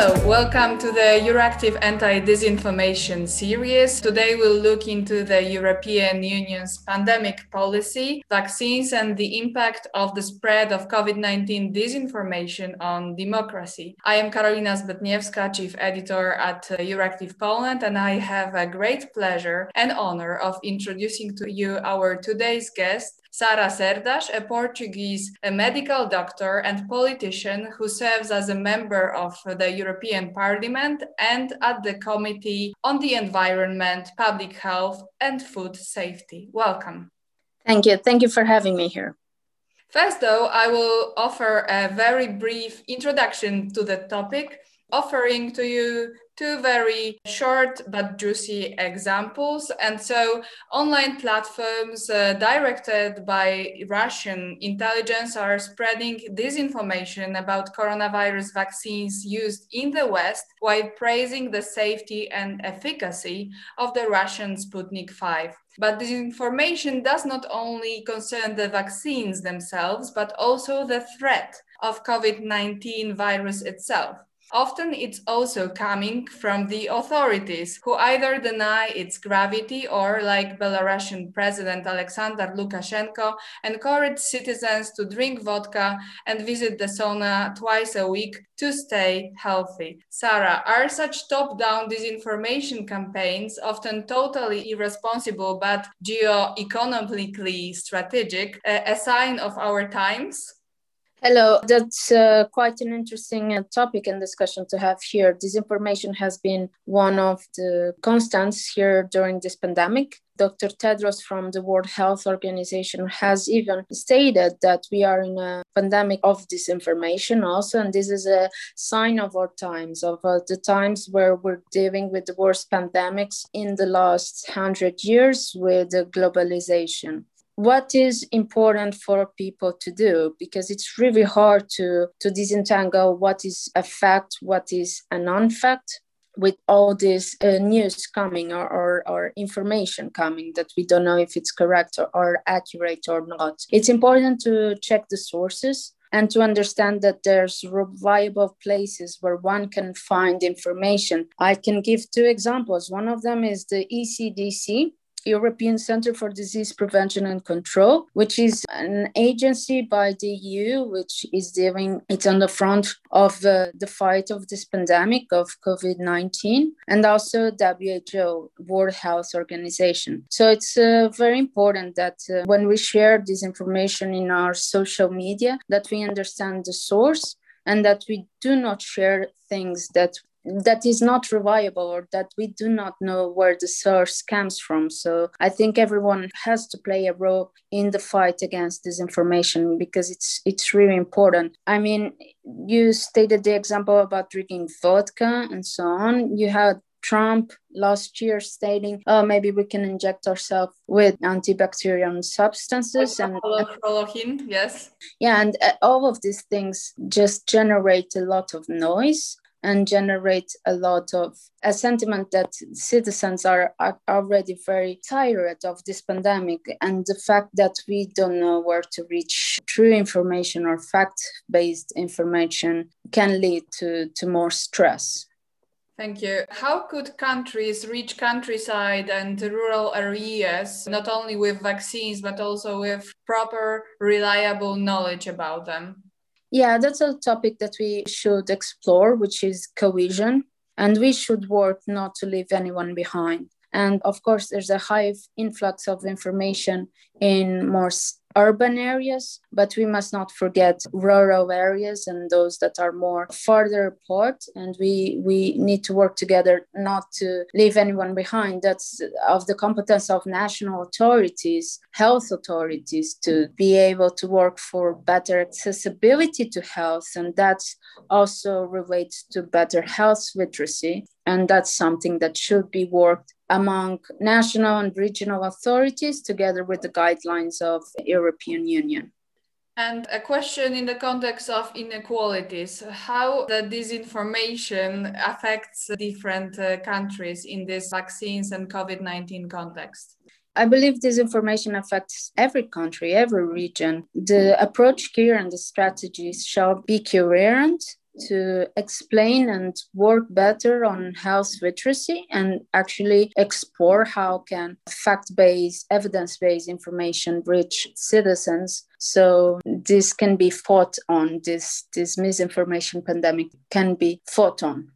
Hello, welcome to the Euractiv Anti-Disinformation series. Today we'll look into the European Union's pandemic policy, vaccines and the impact of the spread of COVID-19 disinformation on democracy. I am Karolina Zbytniewska, Chief Editor at uh, Euractiv Poland, and I have a great pleasure and honor of introducing to you our today's guest, Sara Cerdas, a Portuguese a medical doctor and politician who serves as a member of the European Parliament and at the Committee on the Environment, Public Health and Food Safety. Welcome. Thank you. Thank you for having me here. First, though, I will offer a very brief introduction to the topic, offering to you two very short but juicy examples. And so, online platforms uh, directed by Russian intelligence are spreading disinformation about coronavirus vaccines used in the West while praising the safety and efficacy of the Russian Sputnik 5. But this information does not only concern the vaccines themselves, but also the threat of COVID 19 virus itself. Often it's also coming from the authorities who either deny its gravity or, like Belarusian President Alexander Lukashenko, encourage citizens to drink vodka and visit the sauna twice a week to stay healthy. Sara, are such top down disinformation campaigns often totally irresponsible but geo-economically strategic, a sign of our times? Hello, that's uh, quite an interesting uh, topic and discussion to have here. Disinformation has been one of the constants here during this pandemic. Dr. Tedros from the World Health Organization has even stated that we are in a pandemic of disinformation also, and this is a sign of our times, of uh, the times where we're dealing with the worst pandemics in the last hundred years with globalization what is important for people to do because it's really hard to to disentangle what is a fact what is a non-fact with all this uh, news coming or, or, or, information coming that we don't know if it's correct or, or accurate or not it's important to check the sources and to understand that there's reliable places where one can find information. I can give two examples. One of them is the ECDC, European Center for Disease Prevention and Control, which is an agency by the EU, which is doing it's on the front of uh, the fight of this pandemic of COVID 19, and also WHO, World Health Organization. So it's uh, very important that uh, when we share this information in our social media, that we understand the source and that we do not share things that that is not reliable or that we do not know where the source comes from. So I think everyone has to play a role in the fight against disinformation because it's it's really important. I mean, you stated the example about drinking vodka and so on. You had Trump last year stating, "Oh, maybe we can inject ourselves with antibacterial substances." and yes. Yeah, and uh, all of these things just generate a lot of noise and generate a lot of a sentiment that citizens are, are, already very tired of this pandemic and the fact that we don't know where to reach true information or fact-based information can lead to, to more stress Thank you. How could countries reach countryside and rural areas, not only with vaccines, but also with proper, reliable knowledge about them? Yeah, that's a topic that we should explore, which is cohesion. And we should work not to leave anyone behind. And of course, there's a high influx of information in more urban areas, but we must not forget rural areas and those that are more farther apart. And we, we need to work together not to leave anyone behind. That's of the competence of national authorities, health authorities, to be able to work for better accessibility to health. And that also relates to better health literacy. And that's something that should be worked among national and regional authorities together with the guidelines of European Union. And a question in the context of inequalities, how the disinformation affects different uh, countries in this vaccines and COVID-19 context? I believe disinformation affects every country, every region. The approach here and the strategies shall be coherent to explain and work better on health literacy and actually explore how can fact-based evidence-based information reach citizens. So this can be fought on this this misinformation pandemic can be fought on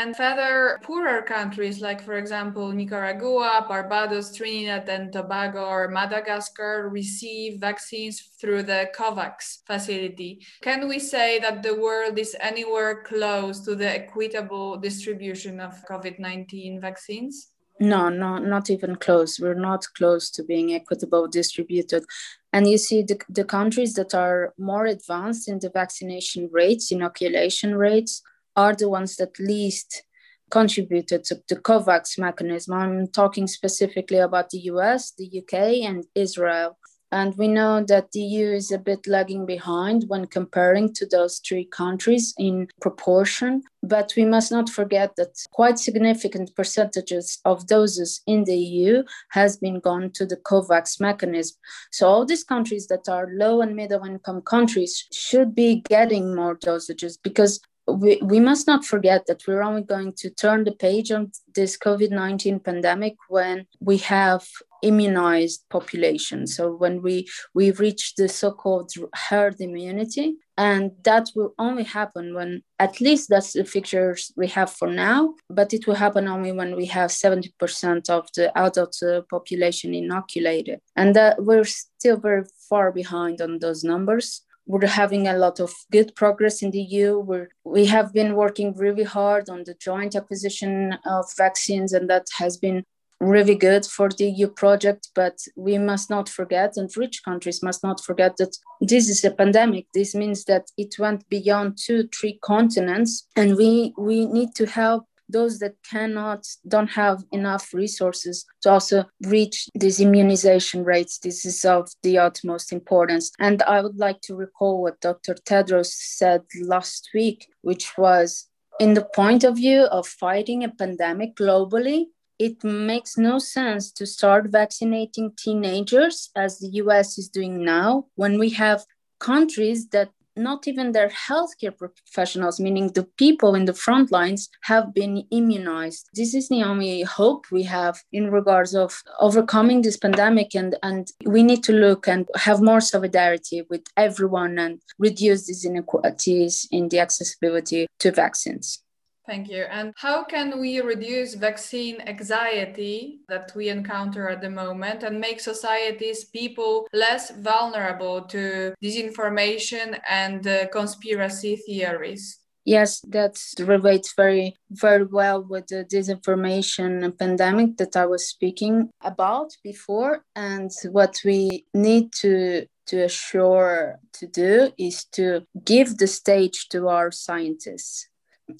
and further poorer countries like, for example, Nicaragua, Barbados, Trinidad and Tobago, or Madagascar receive vaccines through the COVAX facility. Can we say that the world is anywhere close to the equitable distribution of COVID 19 vaccines? No, no, not even close. We're not close to being equitable distributed. And you see the, the countries that are more advanced in the vaccination rates, inoculation rates, are the ones that least contributed to the COVAX mechanism. I'm talking specifically about the US, the UK, and Israel. And we know that the EU is a bit lagging behind when comparing to those three countries in proportion. But we must not forget that quite significant percentages of doses in the EU has been gone to the COVAX mechanism. So all these countries that are low and middle income countries should be getting more dosages because we, we must not forget that we're only going to turn the page on this COVID 19 pandemic when we have immunized population. So when we, we reach the so called herd immunity, and that will only happen when, at least that's the figures we have for now, but it will happen only when we have 70% of the adult uh, population inoculated. And that we're still very far behind on those numbers we're having a lot of good progress in the EU. We're, we have been working really hard on the joint acquisition of vaccines, and that has been really good for the EU project. But we must not forget, and rich countries must not forget, that this is a pandemic. This means that it went beyond two, three continents, and we, we need to help those that cannot don't have enough resources to also reach these immunization rates. This is of the utmost importance. And i would like to recall what dr tedros said last week which was in the point of view of fighting a pandemic globally it makes no sense to start vaccinating teenagers as the US is doing now when we have countries that not even their healthcare professionals, meaning the people in the front lines, have been immunized. This is the only hope we have in regards of overcoming this pandemic, and, and we need to look and have more solidarity with everyone and reduce these inequalities in the accessibility to vaccines. Thank you. And how can we reduce vaccine anxiety that we encounter at the moment and make societies, people less vulnerable to disinformation and uh, conspiracy theories? Yes, that relates very, very well with the disinformation pandemic that I was speaking about before. And what we need to to assure to do is to give the stage to our scientists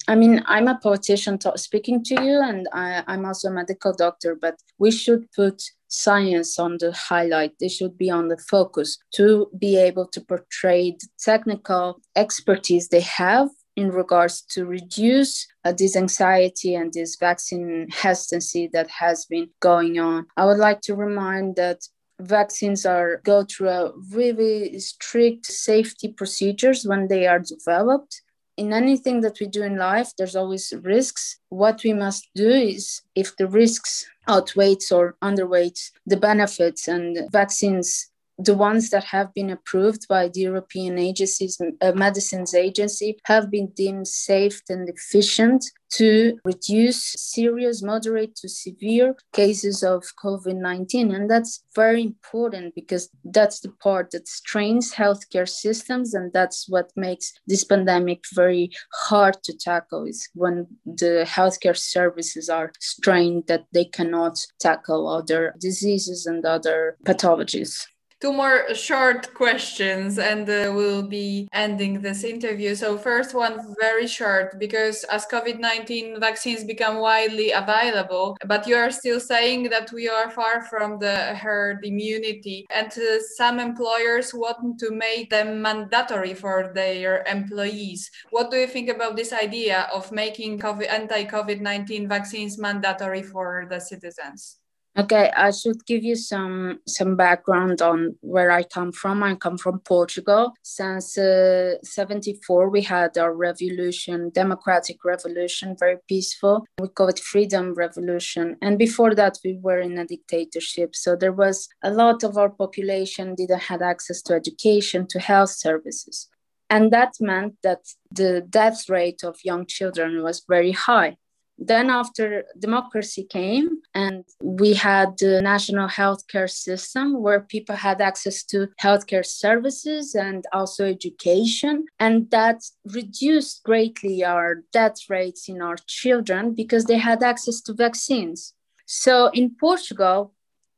I mean, I'm a politician t- speaking to you, and I, I'm also a medical doctor, but we should put science on the highlight. They should be on the focus to be able to portray the technical expertise they have in regards to reduce uh, this anxiety and this vaccine hesitancy that has been going on. I would like to remind that vaccines are go through a really strict safety procedures when they are developed in anything that we do in life, there's always risks. What we must do is, if the risks outweighs or underweights the benefits, and vaccines the ones that have been approved by the European agencies, uh, Medicines Agency, have been deemed safe and efficient to reduce serious, moderate to severe cases of COVID 19. And that's very important because that's the part that strains healthcare systems. And that's what makes this pandemic very hard to tackle is when the healthcare services are strained that they cannot tackle other diseases and other pathologies two more short questions and uh, we'll be ending this interview. So, first one, very short, because as COVID 19 vaccines become widely available, but you are still saying that we are far from the herd immunity, and uh, some employers want to make them mandatory for their employees. What do you think about this idea of making anti COVID 19 vaccines mandatory for the citizens? Okay, I should give you some some background on where I come from. I come from Portugal. Since uh, 74, we had our revolution, democratic revolution, very peaceful. We call it freedom revolution. And before that, we were in a dictatorship. So there was a lot of our population didn't have access to education, to health services. And that meant that the death rate of young children was very high. Then, after democracy came, and we had the national healthcare system where people had access to healthcare services and also education, and that reduced greatly our death rates in our children because they had access to vaccines. So, in Portugal,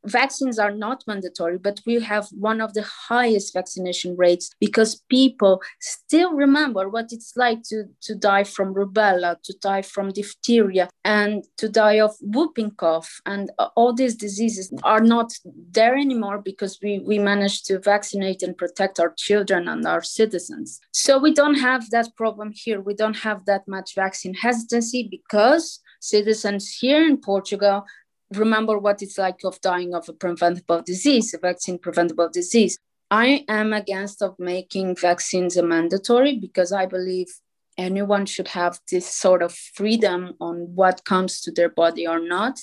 vaccines are not mandatory, but we have one of the highest vaccination rates because people still remember what it's like to, to die from rubella, to die from diphtheria, and to die of whooping cough. And all these diseases are not there anymore because we, we managed to vaccinate and protect our children and our citizens. So we don't have that problem here. We don't have that much vaccine hesitancy because citizens here in Portugal remember what it's like of dying of a preventable disease, a vaccine preventable disease. I am against of making vaccines mandatory because I believe anyone should have this sort of freedom on what comes to their body or not.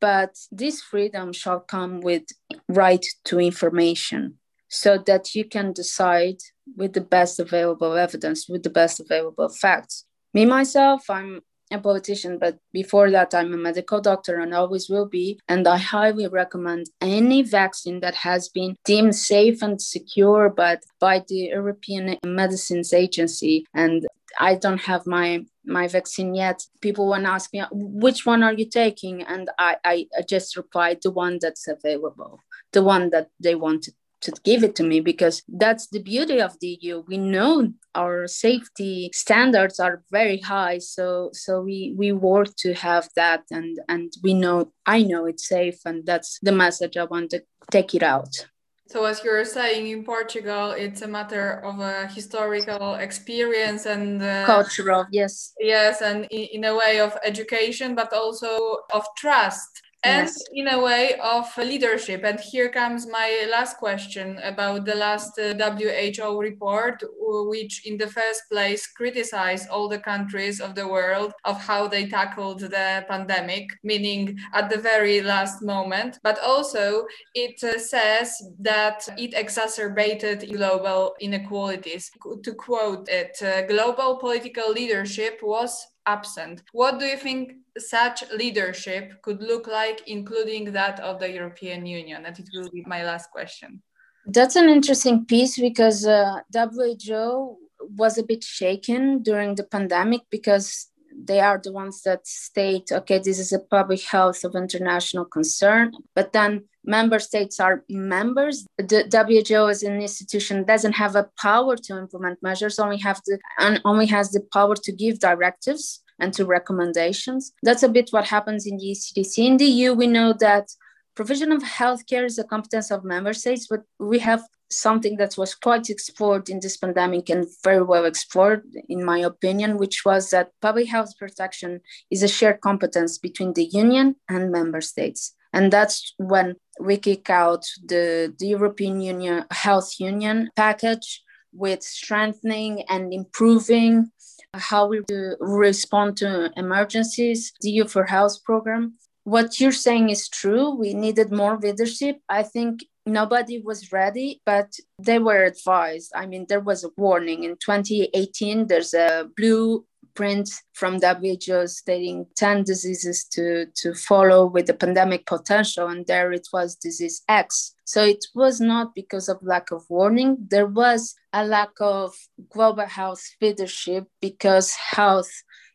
But this freedom shall come with right to information so that you can decide with the best available evidence, with the best available facts. Me, myself, I'm a politician, but before that, I'm a medical doctor and always will be. And I highly recommend any vaccine that has been deemed safe and secure but by the European Medicines Agency. And I don't have my my vaccine yet. People want to ask me which one are you taking, and I, I just replied the one that's available, the one that they want to give it to me because that's the beauty of the EU. We know our safety standards are very high, so so we we work to have that, and and we know I know it's safe, and that's the message I want to take it out. So, as you're saying, in Portugal, it's a matter of a historical experience and uh, cultural, yes, yes, and in, in a way of education, but also of trust and yes. in a way of leadership. And here comes my last question about the last uh, WHO report, which in the first place criticized all the countries of the world of how they tackled the pandemic, meaning at the very last moment. But also it uh, says that it exacerbated global inequalities. To quote it, uh, global political leadership was absent. What do you think such leadership could look like, including that of the European Union? And it will be my last question. That's an interesting piece because uh, WHO was a bit shaken during the pandemic because they are the ones that state, okay, this is a public health of international concern. But then member states are members. The WHO as an institution doesn't have a power to implement measures, only have to and only has the power to give directives and to recommendations. That's a bit what happens in the ECDC. In the EU, we know that provision of healthcare is a competence of member states, but we have something that was quite explored in this pandemic and very well explored, in my opinion, which was that public health protection is a shared competence between the Union and member states. And that's when we kick out the, the European Union Health Union package with strengthening and improving how we respond to emergencies, the EU for Health program. What you're saying is true. We needed more leadership. I think nobody was ready, but they were advised. I mean, there was a warning in 2018. There's a blue print from WHO stating 10 diseases to, to follow with the pandemic potential, and there it was disease X. So it was not because of lack of warning, there was a lack of global health leadership because health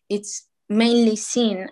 it's mainly seen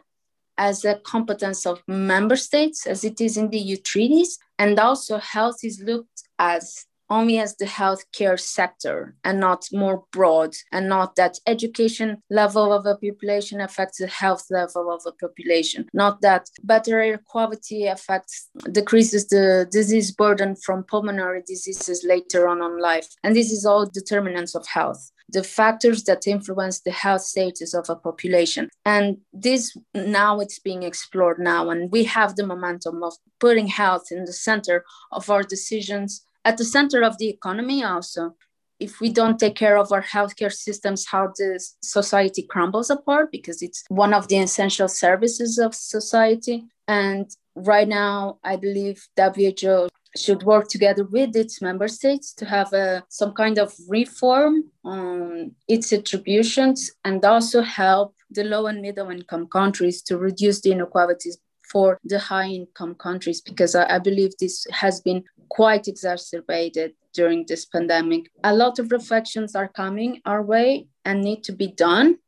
as a competence of member states as it is in the EU treaties and also health is looked as only as the healthcare sector and not more broad and not that education level of a population affects the health level of a population. Not that better air quality affects decreases the disease burden from pulmonary diseases later on in life. And this is all determinants of health the factors that influence the health status of a population. And this now it's being explored now, and we have the momentum of putting health in the center of our decisions, at the center of the economy also if we don't take care of our healthcare systems, how the society crumbles apart because it's one of the essential services of society. And right now, I believe WHO should work together with its member states to have a, some kind of reform on its attributions and also help the low and middle income countries to reduce the inequalities for the high income countries because I, I, believe this has been quite exacerbated during this pandemic. A lot of reflections are coming our way and need to be done.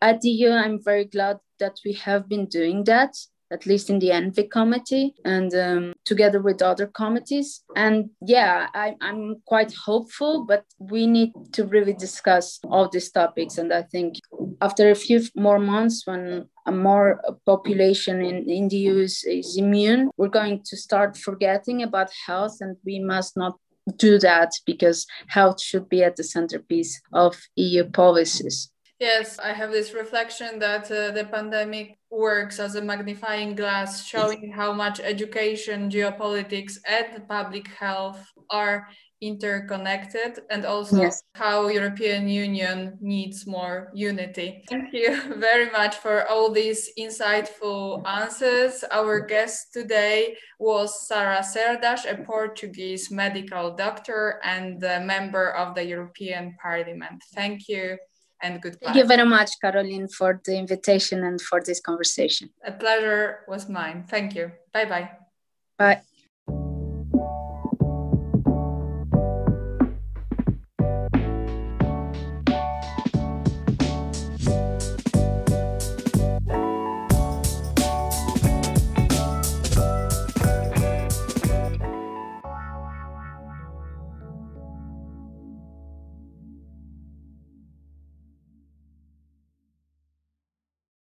At the EU, I'm very glad that we have been doing that at least in the ENVI committee and um, together with other committees. And yeah, I, I'm quite hopeful, but we need to really discuss all these topics. And I think after a few more months, when a more population in, in the EU is, is immune, we're going to start forgetting about health and we must not do that because health should be at the centerpiece of EU policies. Yes, I have this reflection that uh, the pandemic works as a magnifying glass, showing how much education, geopolitics, and public health are interconnected and also yes. how European Union needs more unity. Thank you very much for all these insightful answers. Our guest today was Sara Cerdas, a Portuguese medical doctor and a member of the European Parliament. Thank you and goodbye. Thank you very much, Caroline, for the invitation and for this conversation. A pleasure was mine. Thank you. Bye-bye. Bye.